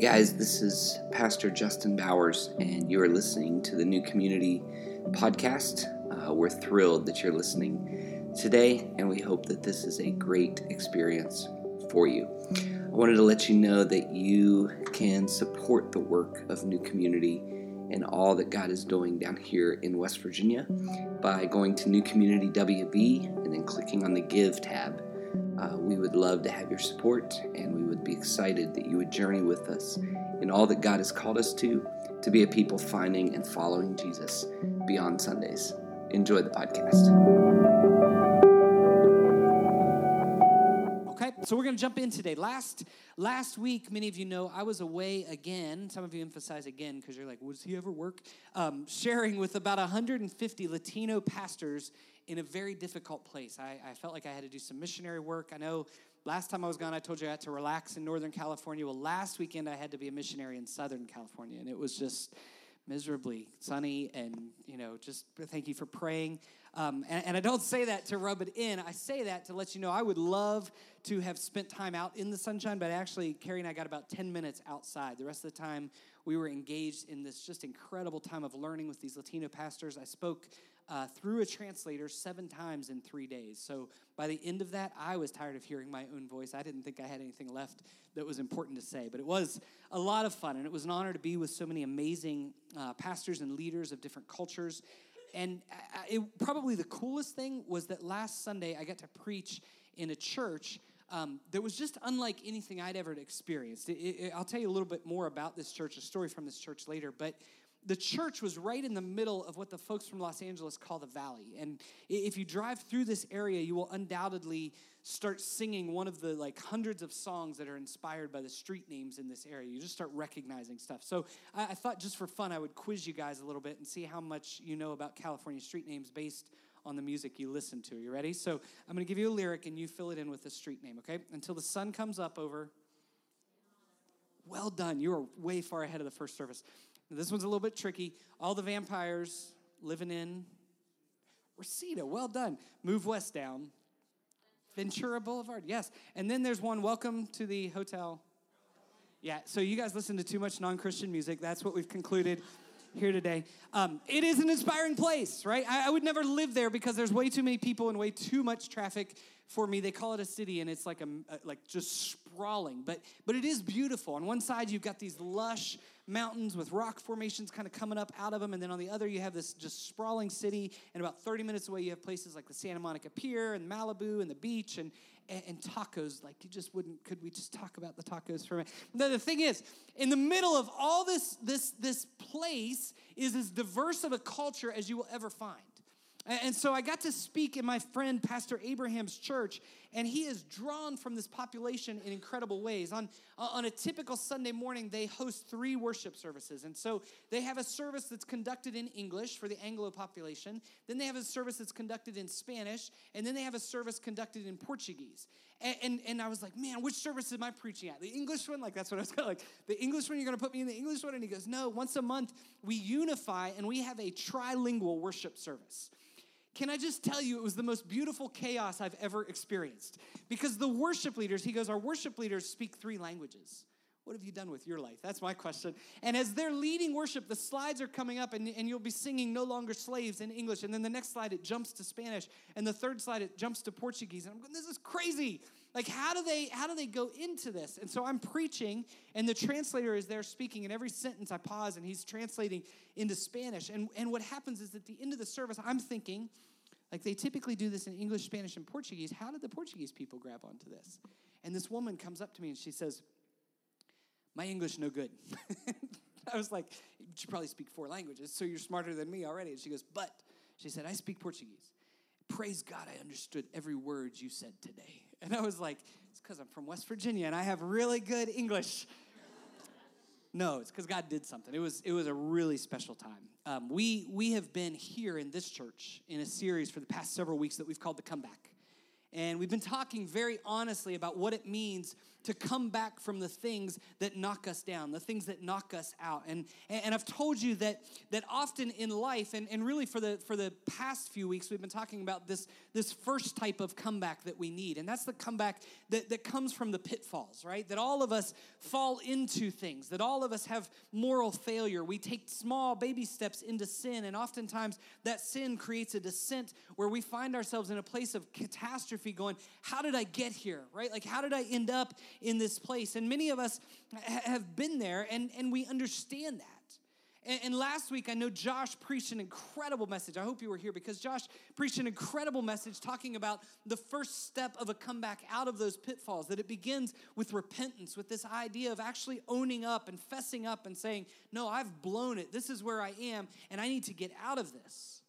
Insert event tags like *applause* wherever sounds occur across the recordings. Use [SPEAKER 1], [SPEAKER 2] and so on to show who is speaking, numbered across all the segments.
[SPEAKER 1] guys, this is Pastor Justin Bowers, and you are listening to the New Community Podcast. Uh, we're thrilled that you're listening today, and we hope that this is a great experience for you. I wanted to let you know that you can support the work of New Community and all that God is doing down here in West Virginia by going to New Community WV and then clicking on the Give tab. Uh, we would love to have your support, and we would be excited that you would journey with us in all that God has called us to, to be a people finding and following Jesus beyond Sundays. Enjoy the podcast.
[SPEAKER 2] Okay, so we're going to jump in today. Last last week, many of you know I was away again. Some of you emphasize again because you're like, "Was he ever work?" Um, sharing with about 150 Latino pastors in a very difficult place. I, I, felt like I had to do some missionary work. I know last time I was gone, I told you I had to relax in Northern California. Well, last weekend I had to be a missionary in Southern California, and it was just miserably sunny. And you know, just thank you for praying. Um, and, and I don't say that to rub it in. I say that to let you know I would love to have spent time out in the sunshine, but actually, Carrie and I got about 10 minutes outside. The rest of the time, we were engaged in this just incredible time of learning with these Latino pastors. I spoke uh, through a translator seven times in three days. So by the end of that, I was tired of hearing my own voice. I didn't think I had anything left that was important to say, but it was a lot of fun, and it was an honor to be with so many amazing uh, pastors and leaders of different cultures. And it, probably the coolest thing was that last Sunday I got to preach in a church um, that was just unlike anything I'd ever experienced. It, it, I'll tell you a little bit more about this church, a story from this church later, but the church was right in the middle of what the folks from Los Angeles call the valley. And if you drive through this area, you will undoubtedly start singing one of the like hundreds of songs that are inspired by the street names in this area. You just start recognizing stuff. So I, I thought just for fun, I would quiz you guys a little bit and see how much you know about California street names based on the music you listen to. You ready? So I'm going to give you a lyric and you fill it in with a street name, okay? Until the sun comes up over. Well done. You are way far ahead of the first service. This one's a little bit tricky. All the vampires living in Reseda. Well done. Move west down. Ventura Boulevard. Yes. And then there's one. Welcome to the hotel. Yeah. So you guys listen to too much non-Christian music. That's what we've concluded here today. Um, it is an inspiring place, right? I, I, would never live there because there's way too many people and way too much traffic for me. They call it a city, and it's like a like just sprawling, but but it is beautiful. On one side, you've got these lush mountains with rock formations kind of coming up out of them. And then on the other, you have this just sprawling city. And about 30 minutes away, you have places like the Santa Monica Pier and Malibu and the beach and, and, and tacos. Like you just wouldn't, could we just talk about the tacos for a minute? The, the thing is, in the middle of all this, this, this place is as diverse of a culture as you will ever find. And so I got to speak in my friend Pastor Abraham's church, and he is drawn from this population in incredible ways. On, uh, on a typical Sunday morning, they host three worship services. And so they have a service that's conducted in English for the Anglo population, then they have a service that's conducted in Spanish, and then they have a service conducted in Portuguese. And, and, and I was like, man, which service am I preaching at? The English one? Like, that's what I was like, the English one, you're going to put me in the English one? And he goes, no, once a month we unify and we have a trilingual worship service. Can I just tell you, it was the most beautiful chaos I've ever experienced. Because the worship leaders, he goes, our worship leaders speak three languages. What have you done with your life? That's my question. And as they're leading worship, the slides are coming up, and, and you'll be singing No Longer Slaves in English. And then the next slide, it jumps to Spanish. And the third slide, it jumps to Portuguese. And I'm going, this is crazy. Like, how do they how do they go into this? And so I'm preaching, and the translator is there speaking, and every sentence I pause, and he's translating into Spanish. And, and what happens is at the end of the service, I'm thinking, like they typically do this in English, Spanish, and Portuguese. How did the Portuguese people grab onto this? And this woman comes up to me and she says, My English no good. *laughs* I was like, You probably speak four languages, so you're smarter than me already. And she goes, But she said, I speak Portuguese. Praise God, I understood every word you said today. *laughs* And I was like, It's because I'm from West Virginia and I have really good English. *laughs* no, it's because God did something. It was, it was a really special time. Um, we, we have been here in this church in a series for the past several weeks that we've called The Comeback. And we've been talking very honestly about what it means to come back from the things that knock us down, the things that knock us out. And, and I've told you that, that often in life, and, and really for the, for the past few weeks, we've been talking about this, this first type of comeback that we need. And that's the comeback that, that comes from the pitfalls, right? That all of us fall into things, that all of us have moral failure. We take small baby steps into sin, and oftentimes that sin creates a descent where we find ourselves in a place of catastrophe going, How did I get here, right? Like, how did I end up in this place. And many of us have been there and, and we understand that. And last week, I know Josh preached an incredible message. I hope you were here because Josh preached an incredible message talking about the first step of a comeback out of those pitfalls, that it begins with repentance, with this idea of actually owning up and fessing up and saying, No, I've blown it. This is where I am, and I need to get out of this.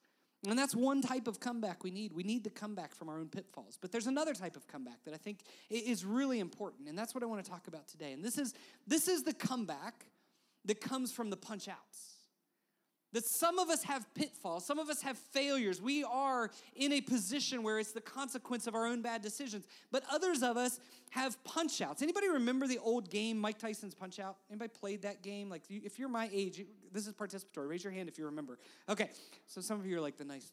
[SPEAKER 2] And that's one type of comeback we need. We need the comeback from our own pitfalls. But there's another type of comeback that I think is really important, and that's what I want to talk about today. And this is this is the comeback that comes from the punch outs. That some of us have pitfalls, some of us have failures. We are in a position where it's the consequence of our own bad decisions. But others of us have punch outs. Anybody remember the old game, Mike Tyson's Punch Out? Anybody played that game? Like, if you're my age, this is participatory. Raise your hand if you remember. Okay, so some of you are like the nice.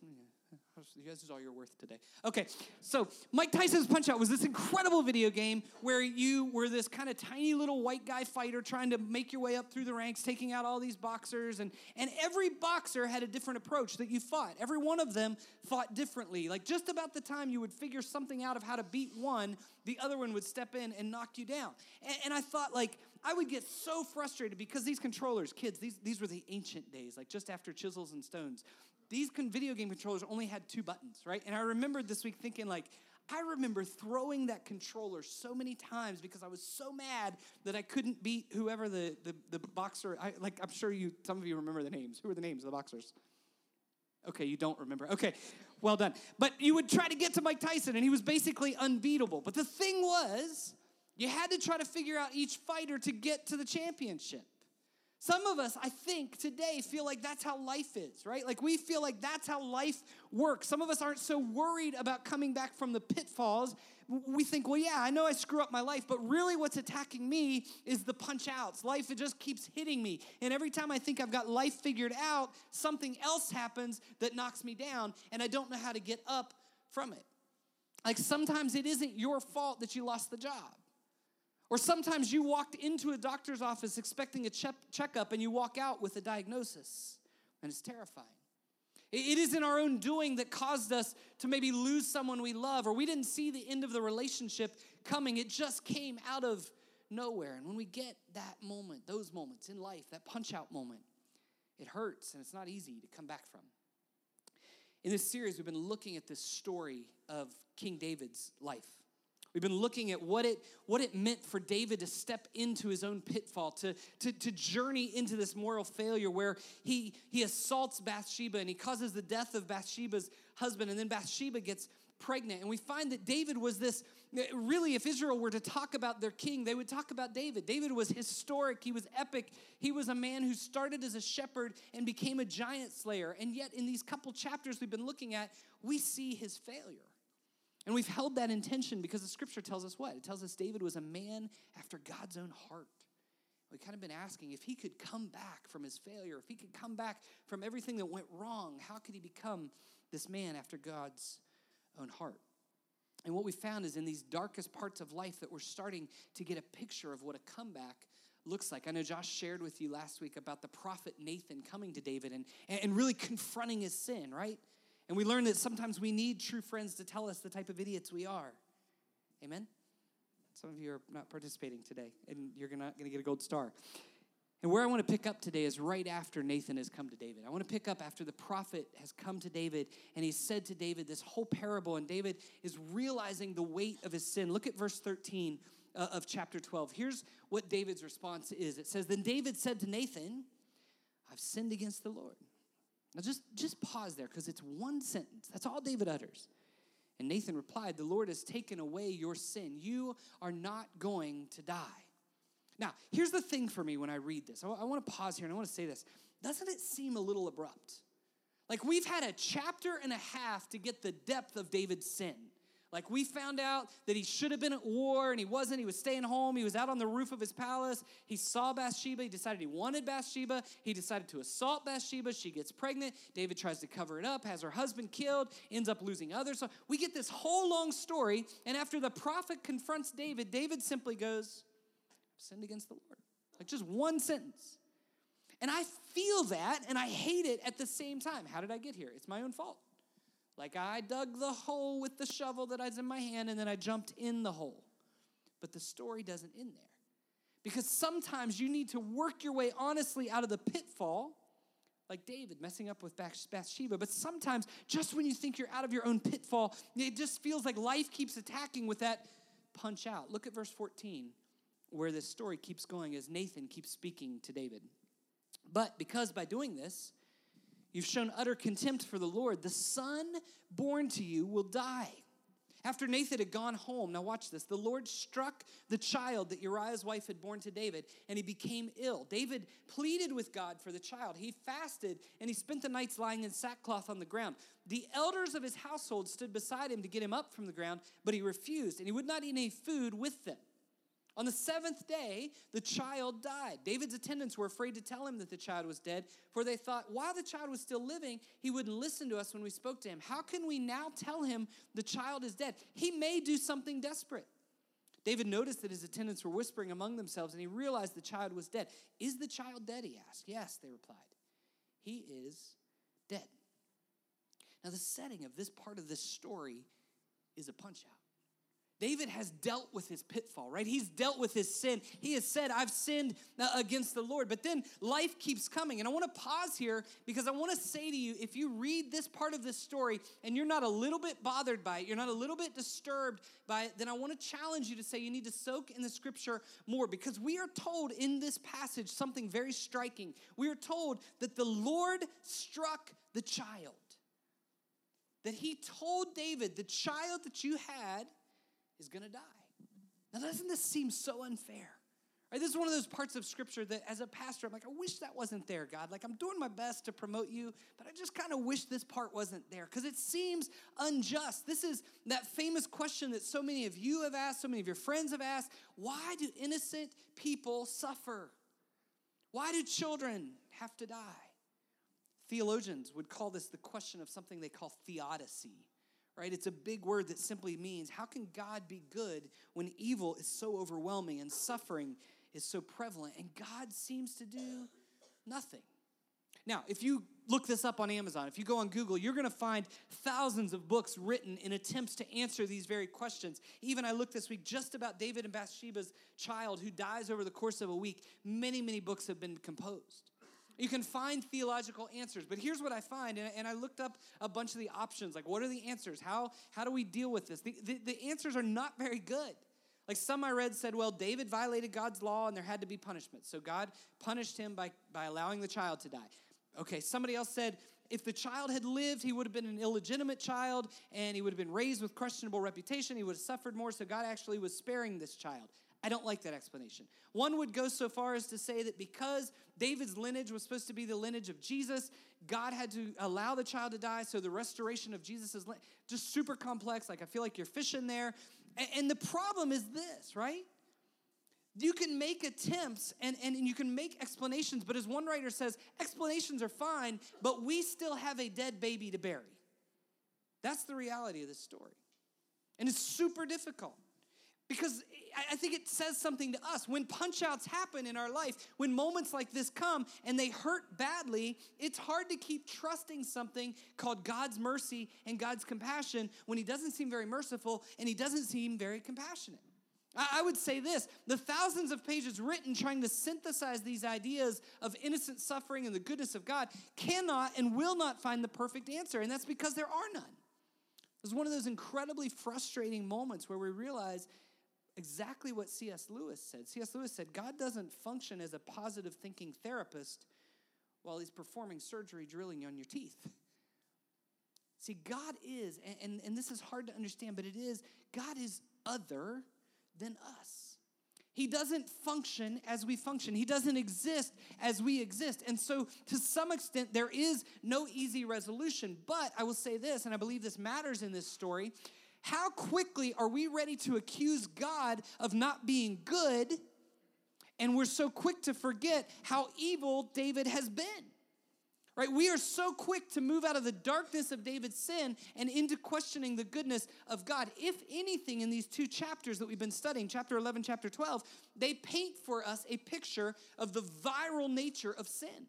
[SPEAKER 2] You guys is all you're worth today. Okay, so Mike Tyson's Punch Out was this incredible video game where you were this kind of tiny little white guy fighter trying to make your way up through the ranks, taking out all these boxers, and, and every boxer had a different approach that you fought. Every one of them fought differently. Like just about the time you would figure something out of how to beat one, the other one would step in and knock you down. And, and I thought, like, I would get so frustrated because these controllers, kids, these, these were the ancient days, like just after chisels and stones these video game controllers only had two buttons, right? And I remembered this week thinking, like, I remember throwing that controller so many times because I was so mad that I couldn't beat whoever the, the, the boxer, I, like, I'm sure you, some of you remember the names. Who are the names of the boxers? Okay, you don't remember. Okay, well done. But you would try to get to Mike Tyson, and he was basically unbeatable. But the thing was, you had to try to figure out each fighter to get to the championship. Some of us, I think, today feel like that's how life is, right? Like we feel like that's how life works. Some of us aren't so worried about coming back from the pitfalls. We think, well, yeah, I know I screw up my life, but really what's attacking me is the punch outs. Life, it just keeps hitting me. And every time I think I've got life figured out, something else happens that knocks me down, and I don't know how to get up from it. Like sometimes it isn't your fault that you lost the job. Or sometimes you walked into a doctor's office expecting a check- checkup and you walk out with a diagnosis, and it's terrifying. It isn't our own doing that caused us to maybe lose someone we love, or we didn't see the end of the relationship coming. It just came out of nowhere. And when we get that moment, those moments in life, that punch out moment, it hurts and it's not easy to come back from. In this series, we've been looking at this story of King David's life. We've been looking at what it, what it meant for David to step into his own pitfall, to, to, to journey into this moral failure where he, he assaults Bathsheba and he causes the death of Bathsheba's husband, and then Bathsheba gets pregnant. And we find that David was this really, if Israel were to talk about their king, they would talk about David. David was historic, he was epic. He was a man who started as a shepherd and became a giant slayer. And yet, in these couple chapters we've been looking at, we see his failure. And we've held that intention because the scripture tells us what? It tells us David was a man after God's own heart. We've kind of been asking if he could come back from his failure, if he could come back from everything that went wrong, how could he become this man after God's own heart? And what we found is in these darkest parts of life that we're starting to get a picture of what a comeback looks like. I know Josh shared with you last week about the prophet Nathan coming to David and, and really confronting his sin, right? And we learn that sometimes we need true friends to tell us the type of idiots we are. Amen? Some of you are not participating today, and you're not going to get a gold star. And where I want to pick up today is right after Nathan has come to David. I want to pick up after the prophet has come to David and he said to David this whole parable, and David is realizing the weight of his sin. Look at verse 13 uh, of chapter 12. Here's what David's response is it says, Then David said to Nathan, I've sinned against the Lord. Now just, just pause there because it's one sentence. That's all David utters. And Nathan replied, The Lord has taken away your sin. You are not going to die. Now, here's the thing for me when I read this. I, I want to pause here and I want to say this. Doesn't it seem a little abrupt? Like we've had a chapter and a half to get the depth of David's sin. Like we found out that he should have been at war and he wasn't. He was staying home. He was out on the roof of his palace. He saw Bathsheba. He decided he wanted Bathsheba. He decided to assault Bathsheba. She gets pregnant. David tries to cover it up, has her husband killed, ends up losing others. So we get this whole long story. And after the prophet confronts David, David simply goes, sinned against the Lord. Like just one sentence. And I feel that and I hate it at the same time. How did I get here? It's my own fault. Like I dug the hole with the shovel that was in my hand and then I jumped in the hole. But the story doesn't end there. Because sometimes you need to work your way honestly out of the pitfall, like David messing up with Bathsheba. But sometimes, just when you think you're out of your own pitfall, it just feels like life keeps attacking with that punch out. Look at verse 14, where this story keeps going as Nathan keeps speaking to David. But because by doing this, You've shown utter contempt for the Lord. The son born to you will die. After Nathan had gone home, now watch this, the Lord struck the child that Uriah's wife had born to David, and he became ill. David pleaded with God for the child. He fasted, and he spent the nights lying in sackcloth on the ground. The elders of his household stood beside him to get him up from the ground, but he refused, and he would not eat any food with them. On the seventh day, the child died. David's attendants were afraid to tell him that the child was dead, for they thought, while the child was still living, he wouldn't listen to us when we spoke to him. How can we now tell him the child is dead? He may do something desperate. David noticed that his attendants were whispering among themselves, and he realized the child was dead. Is the child dead? He asked. Yes, they replied. He is dead. Now, the setting of this part of this story is a punch out. David has dealt with his pitfall, right? He's dealt with his sin. He has said, I've sinned uh, against the Lord. But then life keeps coming. And I want to pause here because I want to say to you if you read this part of this story and you're not a little bit bothered by it, you're not a little bit disturbed by it, then I want to challenge you to say you need to soak in the scripture more because we are told in this passage something very striking. We are told that the Lord struck the child, that he told David, the child that you had is going to die. Now, doesn't this seem so unfair? Right, this is one of those parts of scripture that as a pastor, I'm like, I wish that wasn't there, God. Like, I'm doing my best to promote you, but I just kind of wish this part wasn't there because it seems unjust. This is that famous question that so many of you have asked, so many of your friends have asked why do innocent people suffer? Why do children have to die? Theologians would call this the question of something they call theodicy right? It's a big word that simply means how can God be good when evil is so overwhelming and suffering is so prevalent and God seems to do nothing? Now, if you look this up on Amazon, if you go on Google, you're gonna find thousands of books written in attempts to answer these very questions. Even I looked this week just about David and Bathsheba's child who dies over the course of a week. Many, many books have been composed. You can find theological answers, but here's what I find, and, I looked up a bunch of the options. Like, what are the answers? How, how do we deal with this? The, the, the answers are not very good. Like some I read said, well, David violated God's law and there had to be punishment. So God punished him by, by allowing the child to die. Okay, somebody else said, if the child had lived, he would have been an illegitimate child and he would have been raised with questionable reputation. He would have suffered more, so God actually was sparing this child. I don't like that explanation. One would go so far as to say that because David's lineage was supposed to be the lineage of Jesus, God had to allow the child to die, so the restoration of Jesus is just super complex. Like, I feel like you're fishing there. And the problem is this, right? You can make attempts and, and, and you can make explanations, but as one writer says, explanations are fine, but we still have a dead baby to bury. That's the reality of this story. And it's super difficult. Because I think it says something to us. When punch outs happen in our life, when moments like this come and they hurt badly, it's hard to keep trusting something called God's mercy and God's compassion when He doesn't seem very merciful and He doesn't seem very compassionate. I would say this the thousands of pages written trying to synthesize these ideas of innocent suffering and the goodness of God cannot and will not find the perfect answer, and that's because there are none. It's one of those incredibly frustrating moments where we realize exactly what C.S. Lewis said. C.S. Lewis said, God doesn't function as a positive thinking therapist while he's performing surgery drilling on your teeth. See, God is, and, and, and, this is hard to understand, but it is, God is other than us. He doesn't function as we function. He doesn't exist as we exist. And so, to some extent, there is no easy resolution. But I will say this, and I believe this matters in this story how quickly are we ready to accuse God of not being good? And we're so quick to forget how evil David has been. Right? We are so quick to move out of the darkness of David's sin and into questioning the goodness of God. If anything, in these two chapters that we've been studying, chapter 11, chapter 12, they paint for us a picture of the viral nature of sin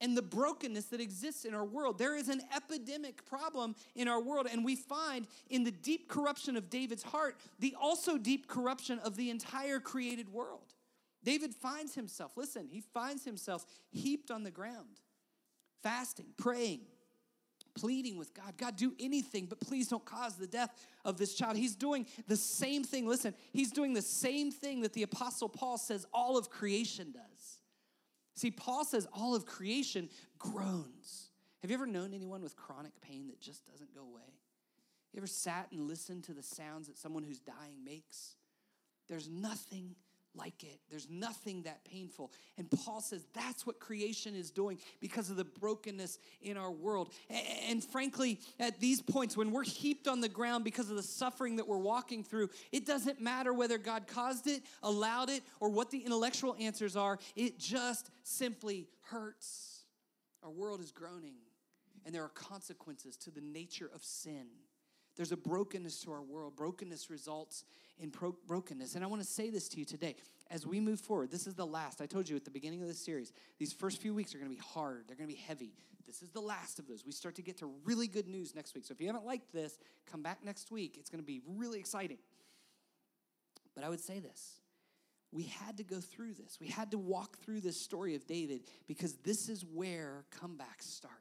[SPEAKER 2] and the brokenness that exists in our world. There is an epidemic problem in our world, and we find in the deep corruption of David's heart the also deep corruption of the entire created world. David finds himself, listen, he finds himself heaped on the ground, fasting, praying, pleading with God God, do anything, but please don't cause the death of this child. He's doing the same thing. Listen, he's doing the same thing that the Apostle Paul says all of creation does. See, Paul says all of creation groans. Have you ever known anyone with chronic pain that just doesn't go away? You ever sat and listened to the sounds that someone who's dying makes? There's nothing like it. There's nothing that painful. And Paul says that's what creation is doing because of the brokenness in our world. And frankly, at these points, when we're heaped on the ground because of the suffering that we're walking through, it doesn't matter whether God caused it, allowed it, or what the intellectual answers are. It just simply hurts. Our world is groaning, and there are consequences to the nature of sin. There's a brokenness to our world. Brokenness results in pro- brokenness. And I want to say this to you today as we move forward. This is the last. I told you at the beginning of this series, these first few weeks are going to be hard, they're going to be heavy. This is the last of those. We start to get to really good news next week. So if you haven't liked this, come back next week. It's going to be really exciting. But I would say this we had to go through this. We had to walk through this story of David because this is where comebacks start.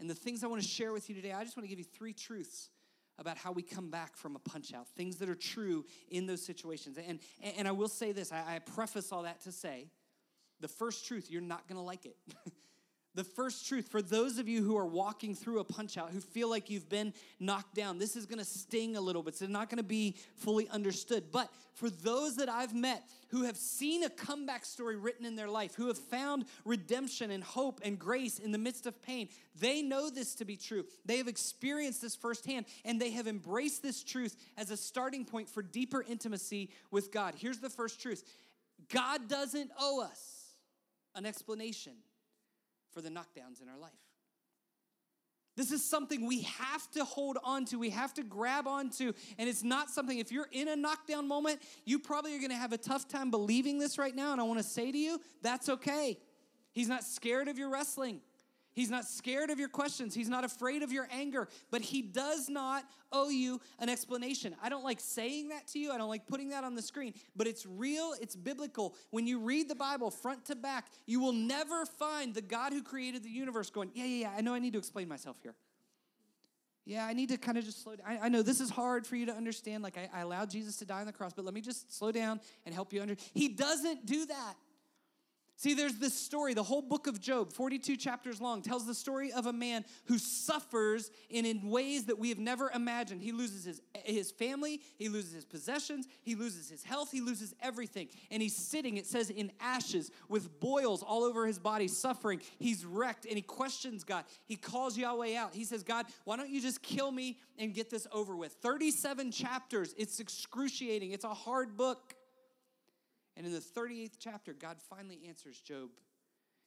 [SPEAKER 2] And the things I want to share with you today, I just want to give you three truths about how we come back from a punch out, things that are true in those situations. And, and I will say this I, I preface all that to say the first truth, you're not gonna like it. *laughs* the first truth for those of you who are walking through a punch out, who feel like you've been knocked down, this is gonna sting a little bit. It's not gonna be fully understood. But for those that I've met who have seen a comeback story written in their life, who have found redemption and hope and grace in the midst of pain, they know this to be true. They have experienced this firsthand and they have embraced this truth as a starting point for deeper intimacy with God. Here's the first truth God doesn't owe us an explanation for the knockdowns in our life. This is something we have to hold on to. We have to grab onto. And it's not something, if you're in a knockdown moment, you probably are going to have a tough time believing this right now. And I want to say to you, that's okay. He's not scared of your wrestling. He's not scared of your questions. He's not afraid of your anger, but he does not owe you an explanation. I don't like saying that to you. I don't like putting that on the screen, but it's real, it's biblical. When you read the Bible front to back, you will never find the God who created the universe going, Yeah, yeah, yeah, I know I need to explain myself here. Yeah, I need to kind of just slow down. I, I, know this is hard for you to understand. Like, I, I allowed Jesus to die on the cross, but let me just slow down and help you understand. He doesn't do that. See, there's this story, the whole book of Job, 42 chapters long, tells the story of a man who suffers in, in ways that we have never imagined. He loses his, his family, he loses his possessions, he loses his health, he loses everything. And he's sitting, it says, in ashes with boils all over his body, suffering. He's wrecked and he questions God. He calls Yahweh out. He says, God, why don't you just kill me and get this over with? 37 chapters. It's excruciating, it's a hard book. And in the 38th chapter, God finally answers Job.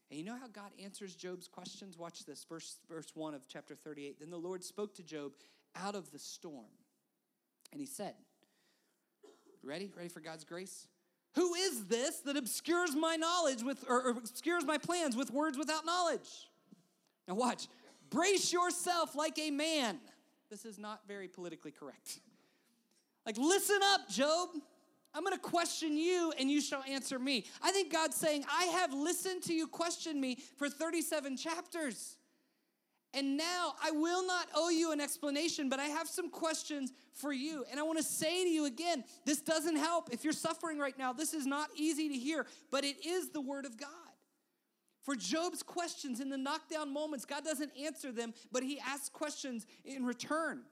[SPEAKER 2] And you know how God answers Job's questions? Watch this, verse, verse 1 of chapter 38. Then the Lord spoke to Job out of the storm. And he said, Ready? Ready for God's grace? Who is this that obscures my knowledge with, or, or obscures my plans with words without knowledge? Now, watch. Brace yourself like a man. This is not very politically correct. Like, listen up, Job. I'm going to question you and you shall answer me. I think God's saying, I have listened to you question me for 37 chapters. And now I will not owe you an explanation, but I have some questions for you. And I want to say to you again this doesn't help. If you're suffering right now, this is not easy to hear, but it is the Word of God. For Job's questions in the knockdown moments, God doesn't answer them, but He asks questions in return.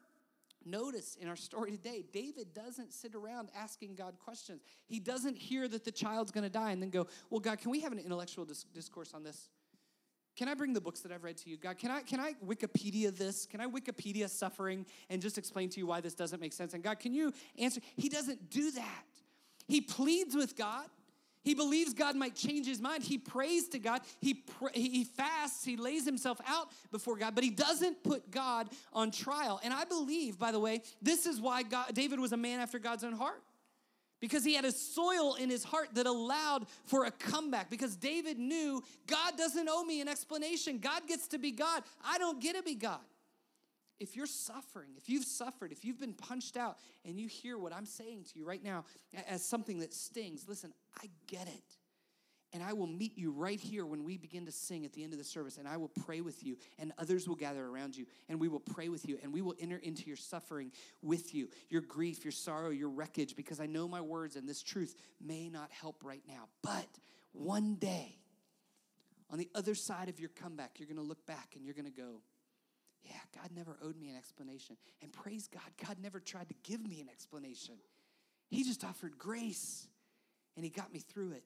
[SPEAKER 2] Notice in our story today, David doesn't sit around asking God questions. He doesn't hear that the child's going to die and then go, Well, God, can we have an intellectual dis- discourse on this? Can I bring the books that I've read to you? God, can I can I Wikipedia this? Can I Wikipedia suffering and just explain to you why this doesn't make sense? And God, can you answer? He doesn't do that. He pleads with God. He believes God might change his mind. He prays to God. He pr- he fasts. He lays himself out before God, but he doesn't put God on trial. And I believe, by the way, this is why God, David was a man after God's own heart because he had a soil in his heart that allowed for a comeback. Because David knew God doesn't owe me an explanation. God gets to be God. I don't get to be God. If you're suffering, if you've suffered, if you've been punched out, and you hear what I'm saying to you right now as something that stings, listen, I get it. And I will meet you right here when we begin to sing at the end of the service, and I will pray with you, and others will gather around you, and we will pray with you, and we will enter into your suffering with you, your grief, your sorrow, your wreckage, because I know my words and this truth may not help right now. But one day, on the other side of your comeback, you're gonna look back and you're gonna go, Yeah, God never owed me an explanation. And praise God, God never tried to give me an explanation. He just offered grace, and He got me through it.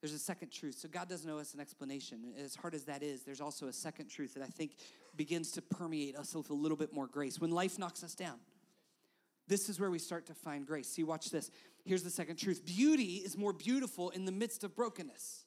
[SPEAKER 2] There's a second truth. So God doesn't owe us an explanation. As hard as that is, there's also a second truth that I think begins to permeate us with a little bit more grace. When life knocks us down, this is where we start to find grace. See, watch this. Here's the second truth beauty is more beautiful in the midst of brokenness.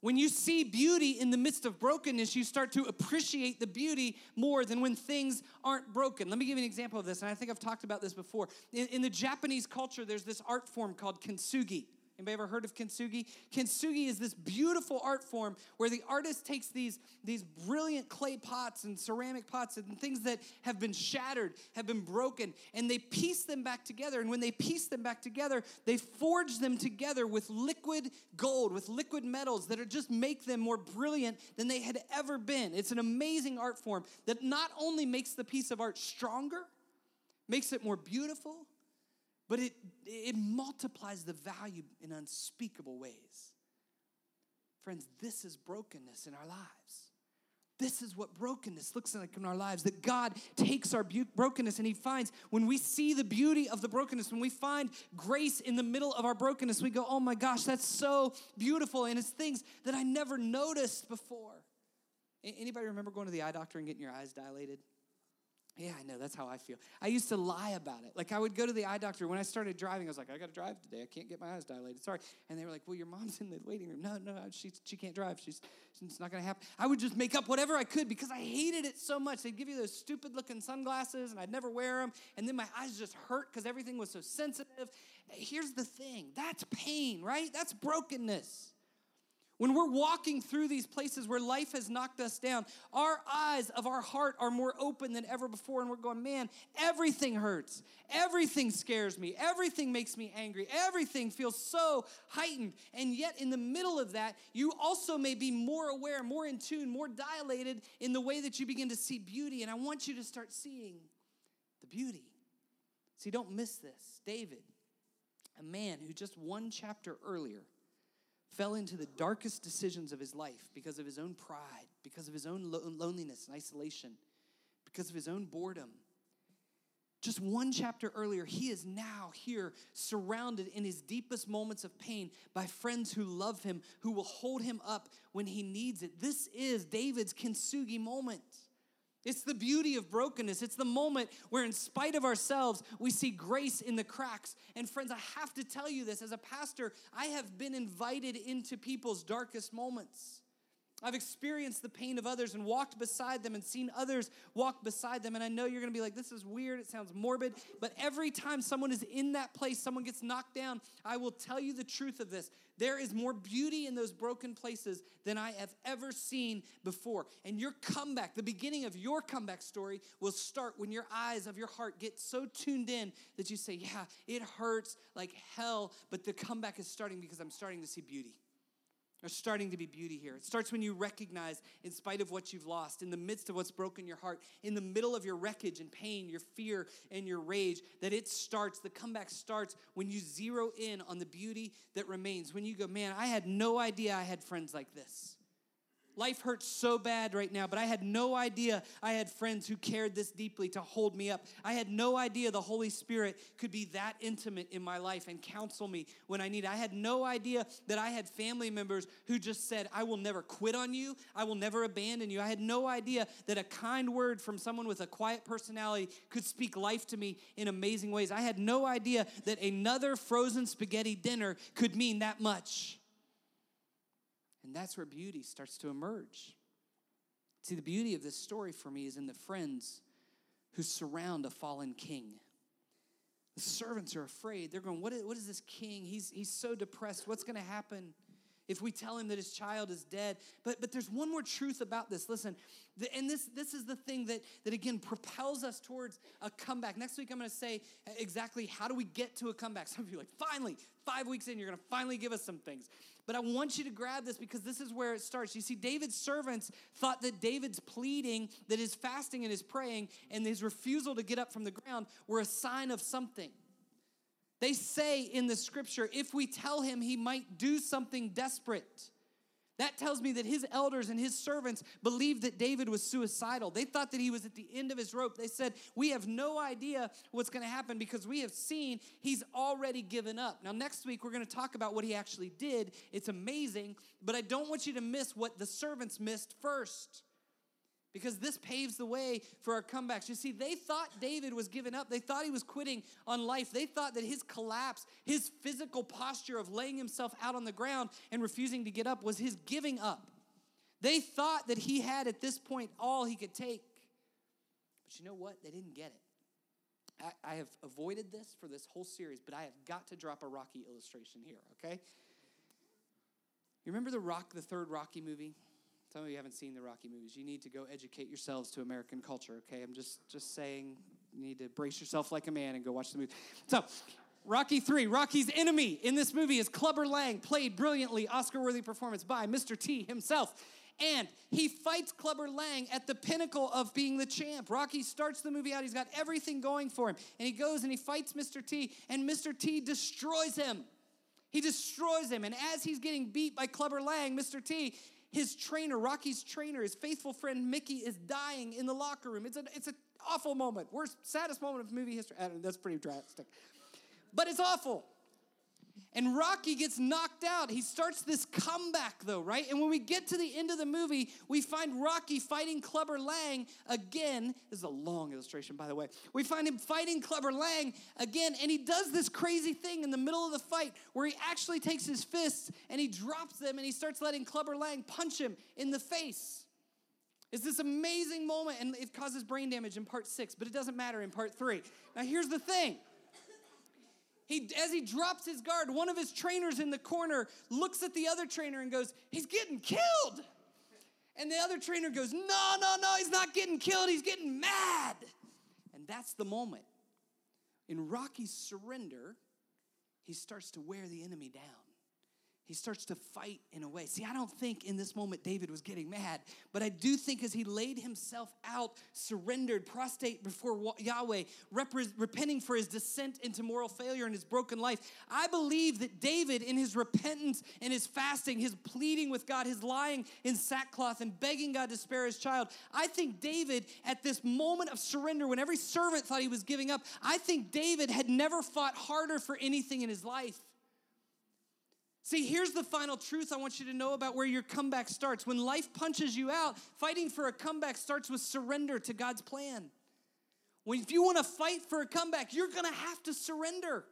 [SPEAKER 2] When you see beauty in the midst of brokenness, you start to appreciate the beauty more than when things aren't broken. Let me give you an example of this, and I think I've talked about this before. In, in the Japanese culture, there's this art form called kintsugi. Anybody ever heard of kintsugi? Kintsugi is this beautiful art form where the artist takes these, these brilliant clay pots and ceramic pots and things that have been shattered, have been broken, and they piece them back together. And when they piece them back together, they forge them together with liquid gold, with liquid metals that are just make them more brilliant than they had ever been. It's an amazing art form that not only makes the piece of art stronger, makes it more beautiful, but it, it multiplies the value in unspeakable ways. Friends, this is brokenness in our lives. This is what brokenness looks like in our lives that God takes our brokenness and He finds when we see the beauty of the brokenness, when we find grace in the middle of our brokenness, we go, oh my gosh, that's so beautiful. And it's things that I never noticed before. Anybody remember going to the eye doctor and getting your eyes dilated? Yeah, I know. That's how I feel. I used to lie about it. Like, I would go to the eye doctor. When I started driving, I was like, I got to drive today. I can't get my eyes dilated. Sorry. And they were like, Well, your mom's in the waiting room. No, no, she, she can't drive. She's, it's not going to happen. I would just make up whatever I could because I hated it so much. They'd give you those stupid looking sunglasses, and I'd never wear them. And then my eyes just hurt because everything was so sensitive. Here's the thing that's pain, right? That's brokenness. When we're walking through these places where life has knocked us down, our eyes of our heart are more open than ever before. And we're going, man, everything hurts. Everything scares me. Everything makes me angry. Everything feels so heightened. And yet, in the middle of that, you also may be more aware, more in tune, more dilated in the way that you begin to see beauty. And I want you to start seeing the beauty. See, don't miss this. David, a man who just one chapter earlier, fell into the darkest decisions of his life because of his own pride, because of his own loneliness and isolation, because of his own boredom. Just one chapter earlier, he is now here surrounded in his deepest moments of pain by friends who love him, who will hold him up when he needs it. This is David's kintsugi moment. It's the beauty of brokenness. It's the moment where, in spite of ourselves, we see grace in the cracks. And, friends, I have to tell you this as a pastor, I have been invited into people's darkest moments. I've experienced the pain of others and walked beside them and seen others walk beside them. And I know you're gonna be like, this is weird, it sounds morbid. But every time someone is in that place, someone gets knocked down, I will tell you the truth of this. There is more beauty in those broken places than I have ever seen before. And your comeback, the beginning of your comeback story, will start when your eyes of your heart get so tuned in that you say, yeah, it hurts like hell, but the comeback is starting because I'm starting to see beauty. There's starting to be beauty here. It starts when you recognize, in spite of what you've lost, in the midst of what's broken your heart, in the middle of your wreckage and pain, your fear and your rage, that it starts, the comeback starts when you zero in on the beauty that remains. When you go, man, I had no idea I had friends like this. Life hurts so bad right now, but I had no idea I had friends who cared this deeply to hold me up. I had no idea the Holy Spirit could be that intimate in my life and counsel me when I need. I had no idea that I had family members who just said, I will never quit on you, I will never abandon you. I had no idea that a kind word from someone with a quiet personality could speak life to me in amazing ways. I had no idea that another frozen spaghetti dinner could mean that much. And that's where beauty starts to emerge. See, the beauty of this story for me is in the friends who surround a fallen king. The servants are afraid. They're going, What is, what is this king? He's, he's so depressed. What's going to happen? if we tell him that his child is dead. But, but there's one more truth about this. Listen, the, and this, this is the thing that, that, again, propels us towards a comeback. Next week, I'm going to say exactly how do we get to a comeback. Some of you like, finally, five weeks in, you're going to finally give us some things. But I want you to grab this because this is where it starts. You see, David's servants thought that David's pleading, that his fasting and his praying, and his refusal to get up from the ground were a sign of something. They say in the scripture, if we tell him, he might do something desperate. That tells me that his elders and his servants believed that David was suicidal. They thought that he was at the end of his rope. They said, We have no idea what's going to happen because we have seen he's already given up. Now, next week, we're going to talk about what he actually did. It's amazing, but I don't want you to miss what the servants missed first because this paves the way for our comebacks. You see, they thought David was giving up. They thought he was quitting on life. They thought that his collapse, his physical posture of laying himself out on the ground and refusing to get up was his giving up. They thought that he had at this point all he could take. But you know what? They didn't get it. I, I have avoided this for this whole series, but I have got to drop a Rocky illustration here, okay? You remember the Rock, the third Rocky movie? Some of you haven't seen the Rocky movies. You need to go educate yourselves to American culture, okay? I'm just just saying you need to brace yourself like a man and go watch the movie. So, Rocky 3, Rocky's enemy in this movie is Clubber Lang, played brilliantly, Oscar worthy performance by Mr. T himself. And he fights Clubber Lang at the pinnacle of being the champ. Rocky starts the movie out, he's got everything going for him. And he goes and he fights Mr. T, and Mr. T destroys him. He destroys him. And as he's getting beat by Clubber Lang, Mr. T, his trainer, Rocky's trainer, his faithful friend Mickey, is dying in the locker room. It's an it's an awful moment. Worst, saddest moment of movie history. Uh, that's pretty drastic. But it's awful. And Rocky gets knocked out. He starts this comeback, though, right? And when we get to the end of the movie, we find Rocky fighting Clubber Lang again. This is a long illustration, by the way. We find him fighting Clubber Lang again, and he does this crazy thing in the middle of the fight where he actually takes his fists and he drops them and he starts letting Clubber Lang punch him in the face. It's this amazing moment, and it causes brain damage in part six, but it doesn't matter in part three. Now, here's the thing he, as he drops his guard, one of his trainers in the corner looks at the other trainer and goes, He's getting killed. And the other trainer goes, No, no, no, he's not getting killed, he's getting mad. And that's the moment. In Rocky's surrender, he starts to wear the enemy down he starts to fight in a way. See, I don't think in this moment David was getting mad, but I do think as he laid himself out, surrendered, prostrate before Yahweh, repenting for his descent into moral failure and his broken life, I believe that David, in his repentance and his fasting, his pleading with God, his lying in sackcloth and begging God to spare his child, I think David, at this moment of surrender, when every servant thought he was giving up, I think David had never fought harder for anything in his life. See, here's the final truth I want you to know about where your comeback starts. When life punches you out, fighting for a comeback starts with surrender to God's plan. When if you want to fight for a comeback, you're going to have to surrender.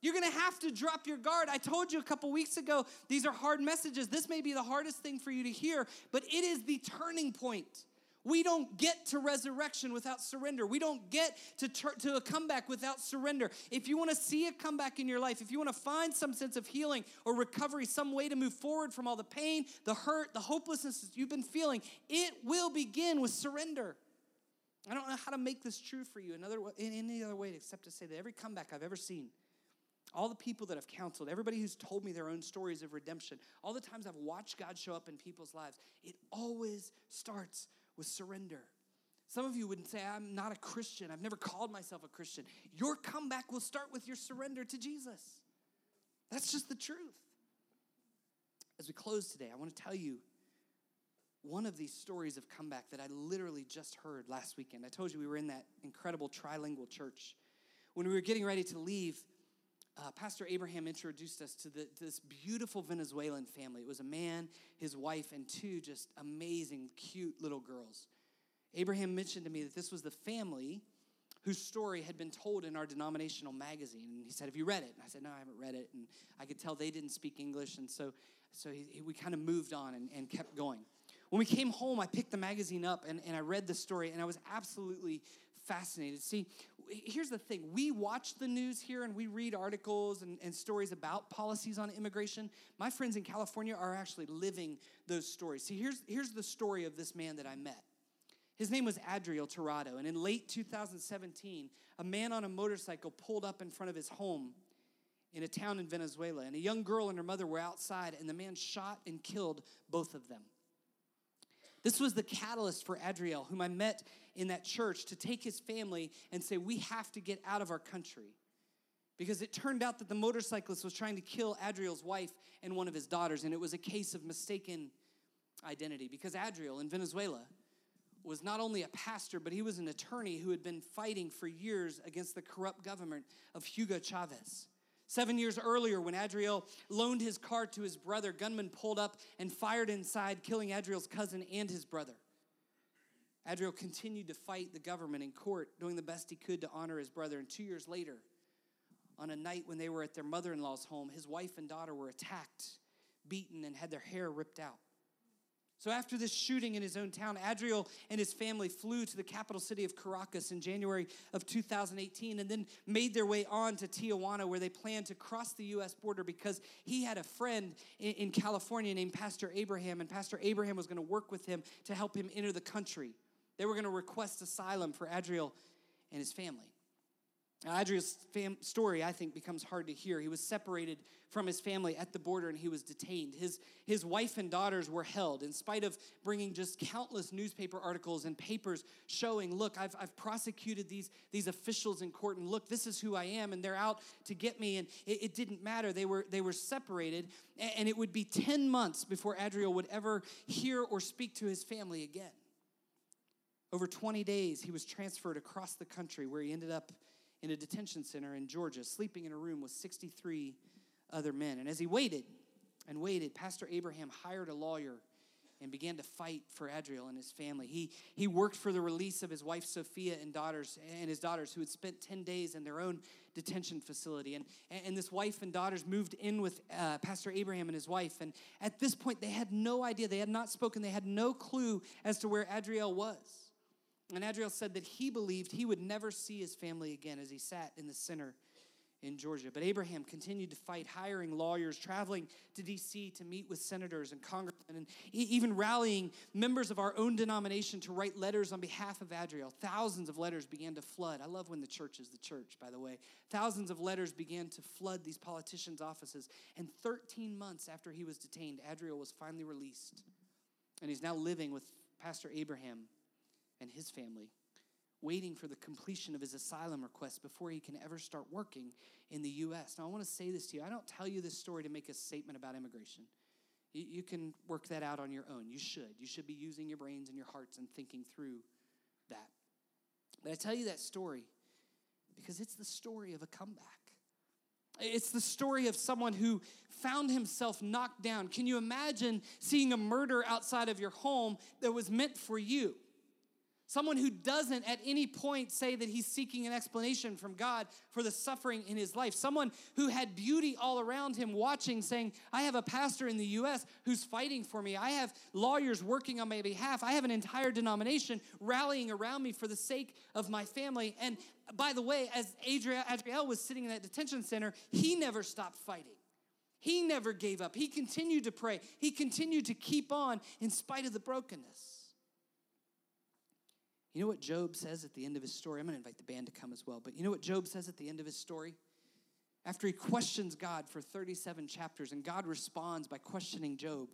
[SPEAKER 2] You're going to have to drop your guard. I told you a couple weeks ago, these are hard messages. This may be the hardest thing for you to hear, but it is the turning point. We don't get to resurrection without surrender. We don't get to, to a comeback without surrender. If you want to see a comeback in your life, if you want to find some sense of healing or recovery, some way to move forward from all the pain, the hurt, the hopelessness that you've been feeling, it will begin with surrender. I don't know how to make this true for you another in any other way except to say that every comeback I've ever seen, all the people that I've counseled, everybody who's told me their own stories of redemption, all the times I've watched God show up in people's lives, it always starts with surrender. Some of you wouldn't say, I'm not a Christian. I've never called myself a Christian. Your comeback will start with your surrender to Jesus. That's just the truth. As we close today, I want to tell you one of these stories of comeback that I literally just heard last weekend. I told you we were in that incredible trilingual church. When we were getting ready to leave, uh, Pastor Abraham introduced us to, the, to this beautiful Venezuelan family. It was a man, his wife, and two just amazing, cute little girls. Abraham mentioned to me that this was the family whose story had been told in our denominational magazine. And he said, Have you read it? And I said, No, I haven't read it. And I could tell they didn't speak English. And so, so he, he, we kind of moved on and, and kept going. When we came home, I picked the magazine up and, and I read the story, and I was absolutely fascinated. See, here's the thing we watch the news here and we read articles and, and stories about policies on immigration. My friends in California are actually living those stories. See, here's, here's the story of this man that I met. His name was Adriel Tirado, and in late 2017, a man on a motorcycle pulled up in front of his home in a town in Venezuela, and a young girl and her mother were outside, and the man shot and killed both of them. This was the catalyst for Adriel, whom I met in that church, to take his family and say, We have to get out of our country. Because it turned out that the motorcyclist was trying to kill Adriel's wife and one of his daughters, and it was a case of mistaken identity. Because Adriel in Venezuela was not only a pastor, but he was an attorney who had been fighting for years against the corrupt government of Hugo Chavez. Seven years earlier, when Adriel loaned his car to his brother, gunmen pulled up and fired inside, killing Adriel's cousin and his brother. Adriel continued to fight the government in court, doing the best he could to honor his brother. And two years later, on a night when they were at their mother in law's home, his wife and daughter were attacked, beaten, and had their hair ripped out. So, after this shooting in his own town, Adriel and his family flew to the capital city of Caracas in January of 2018 and then made their way on to Tijuana, where they planned to cross the U.S. border because he had a friend in, California named Pastor Abraham, and Pastor Abraham was going to work with him to help him enter the country. They were going to request asylum for Adriel and his family. Adriel's fam- story, I think, becomes hard to hear. He was separated from his family at the border and he was detained. His, his wife and daughters were held in spite of bringing just countless newspaper articles and papers showing, look, I've, I've prosecuted these, these officials in court and look, this is who I am and they're out to get me. And it, it didn't matter. They were, they were separated and it would be 10 months before Adriel would ever hear or speak to his family again. Over 20 days, he was transferred across the country where he ended up in a detention center in Georgia, sleeping in a room with 63 other men. And as he waited and waited, Pastor Abraham hired a lawyer and began to fight for Adriel and his family. He, he worked for the release of his wife Sophia and daughters and his daughters who had spent 10 days in their own detention facility. And, and this wife and daughters moved in with uh, Pastor Abraham and his wife. And at this point, they had no idea. They had not spoken. They had no clue as to where Adriel was. And Adriel said that he believed he would never see his family again as he sat in the center in Georgia. But Abraham continued to fight, hiring lawyers, traveling to D.C. to meet with senators and congressmen, and even rallying members of our own denomination to write letters on behalf of Adriel. Thousands of letters began to flood. I love when the church is the church, by the way. Thousands of letters began to flood these politicians' offices. And 13 months after he was detained, Adriel was finally released. And he's now living with Pastor Abraham and his family, waiting for the completion of his asylum request before he can ever start working in the U.S. Now, I want to say this to you. I don't tell you this story to make a statement about immigration. You, you can work that out on your own. You should. You should be using your brains and your hearts and thinking through that. But I tell you that story because it's the story of a comeback. It's the story of someone who found himself knocked down. Can you imagine seeing a murder outside of your home that was meant for you? Someone who doesn't at any point say that he's seeking an explanation from God for the suffering in his life. Someone who had beauty all around him watching, saying, I have a pastor in the US who's fighting for me. I have lawyers working on my behalf. I have an entire denomination rallying around me for the sake of my family. And by the way, as Adriel, Adriel was sitting in that detention center, he never stopped fighting. He never gave up. He continued to pray. He continued to keep on in spite of the brokenness. You know what Job says at the end of his story? I'm going to invite the band to come as well. But you know what Job says at the end of his story? After he questions God for 37 chapters and God responds by questioning Job,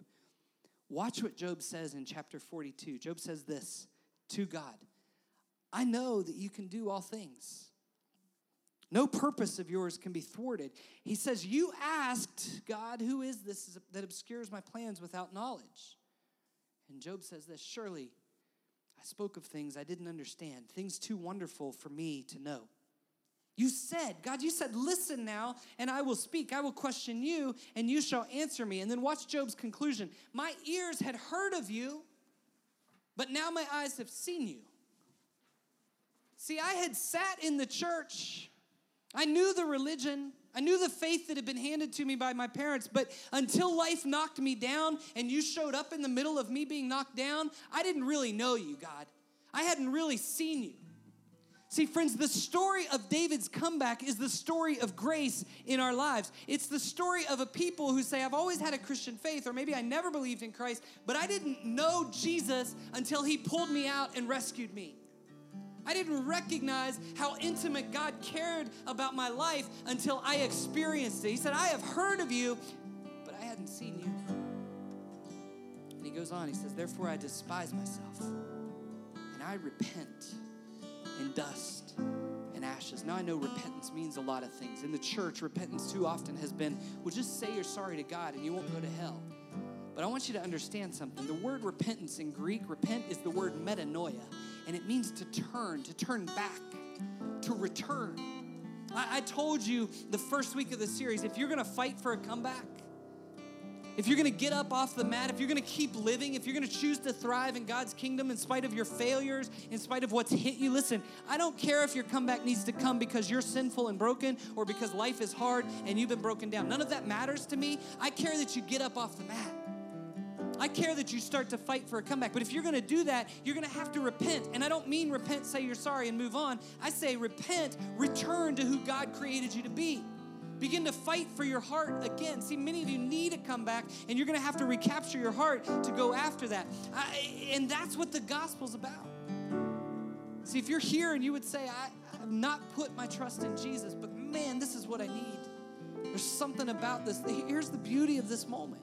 [SPEAKER 2] watch what Job says in chapter 42. Job says this to God I know that you can do all things. No purpose of yours can be thwarted. He says, You asked, God, who is this that obscures my plans without knowledge? And Job says this Surely I spoke of things I didn't understand, things too wonderful for me to know. You said, God, you said, listen now, and I will speak. I will question you, and you shall answer me. And then watch Job's conclusion. My ears had heard of you, but now my eyes have seen you. See, I had sat in the church, I knew the religion, I knew the faith that had been handed to me by my parents, but until life knocked me down and you showed up in the middle of me being knocked down, I didn't really know you, God. I hadn't really seen you. See, friends, the story of David's comeback is the story of grace in our lives. It's the story of a people who say, I've always had a Christian faith, or maybe I never believed in Christ, but I didn't know Jesus until he pulled me out and rescued me. I didn't recognize how intimate God cared about my life until I experienced it. He said, I have heard of you, but I hadn't seen you. And he goes on, he says, Therefore I despise myself, and I repent in dust and ashes. Now I know repentance means a lot of things. In the church, repentance too often has been, well, just say you're sorry to God and you won't go to hell. But I want you to understand something. The word repentance in Greek, repent, is the word metanoia, and it means to turn, to turn back, to return. I, I told you the first week of the series if you're gonna fight for a comeback, if you're gonna get up off the mat, if you're gonna keep living, if you're gonna choose to thrive in God's kingdom in spite of your failures, in spite of what's hit you, listen, I don't care if your comeback needs to come because you're sinful and broken or because life is hard and you've been broken down. None of that matters to me. I care that you get up off the mat. I care that you start to fight for a comeback. But if you're going to do that, you're going to have to repent. And I don't mean repent, say you're sorry, and move on. I say repent, return to who God created you to be. Begin to fight for your heart again. See, many of you need a comeback, and you're going to have to recapture your heart to go after that. I, and that's what the gospel's about. See, if you're here and you would say, I, have not put my trust in Jesus, but man, this is what I need. There's something about this. Here's the beauty of this moment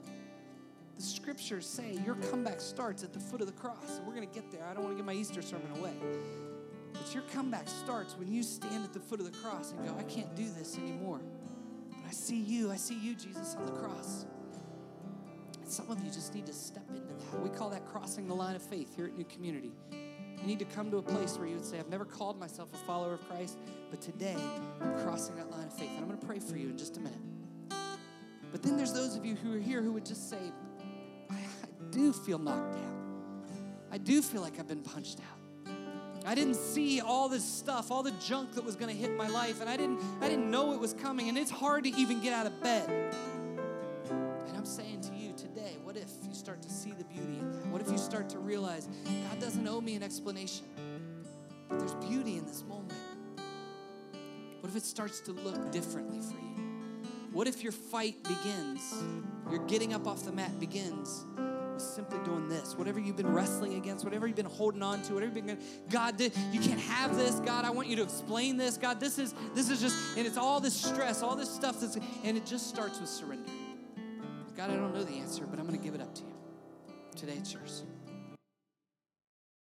[SPEAKER 2] the scriptures say your comeback starts at the foot of the cross. And we're going to get there. I don't want to give my Easter sermon away. But your comeback starts when you stand at the foot of the cross and go, I can't do this anymore. But I see you. I see you, Jesus, on the cross. And some of you just need to step into that. We call that crossing the line of faith here at New Community. You need to come to a place where you would say, I've never called myself a follower of Christ, but today I'm crossing that line of faith. And I'm going to pray for you in just a minute. But then there's those of you who are here who would just say, do feel knocked down. I do feel like I've been punched out. I didn't see all this stuff, all the junk that was going to hit my life, and I didn't I didn't know it was coming, and it's hard to even get out of bed. And I'm saying to you today, what if you start to see the beauty in that? What if you start to realize God doesn't owe me an explanation? But there's beauty in this moment. What if it starts to look differently for you? What if your fight begins? Your getting up off the mat begins simply doing this. Whatever you've been wrestling against, whatever you've been holding on to, whatever you've been, God, did you can't have this. God, I want you to explain this. God, this is this is just, and it's all this stress, all this stuff that's, and it just starts with surrender. God, I don't know the answer, but I'm going to give it up to you. Today it's yours.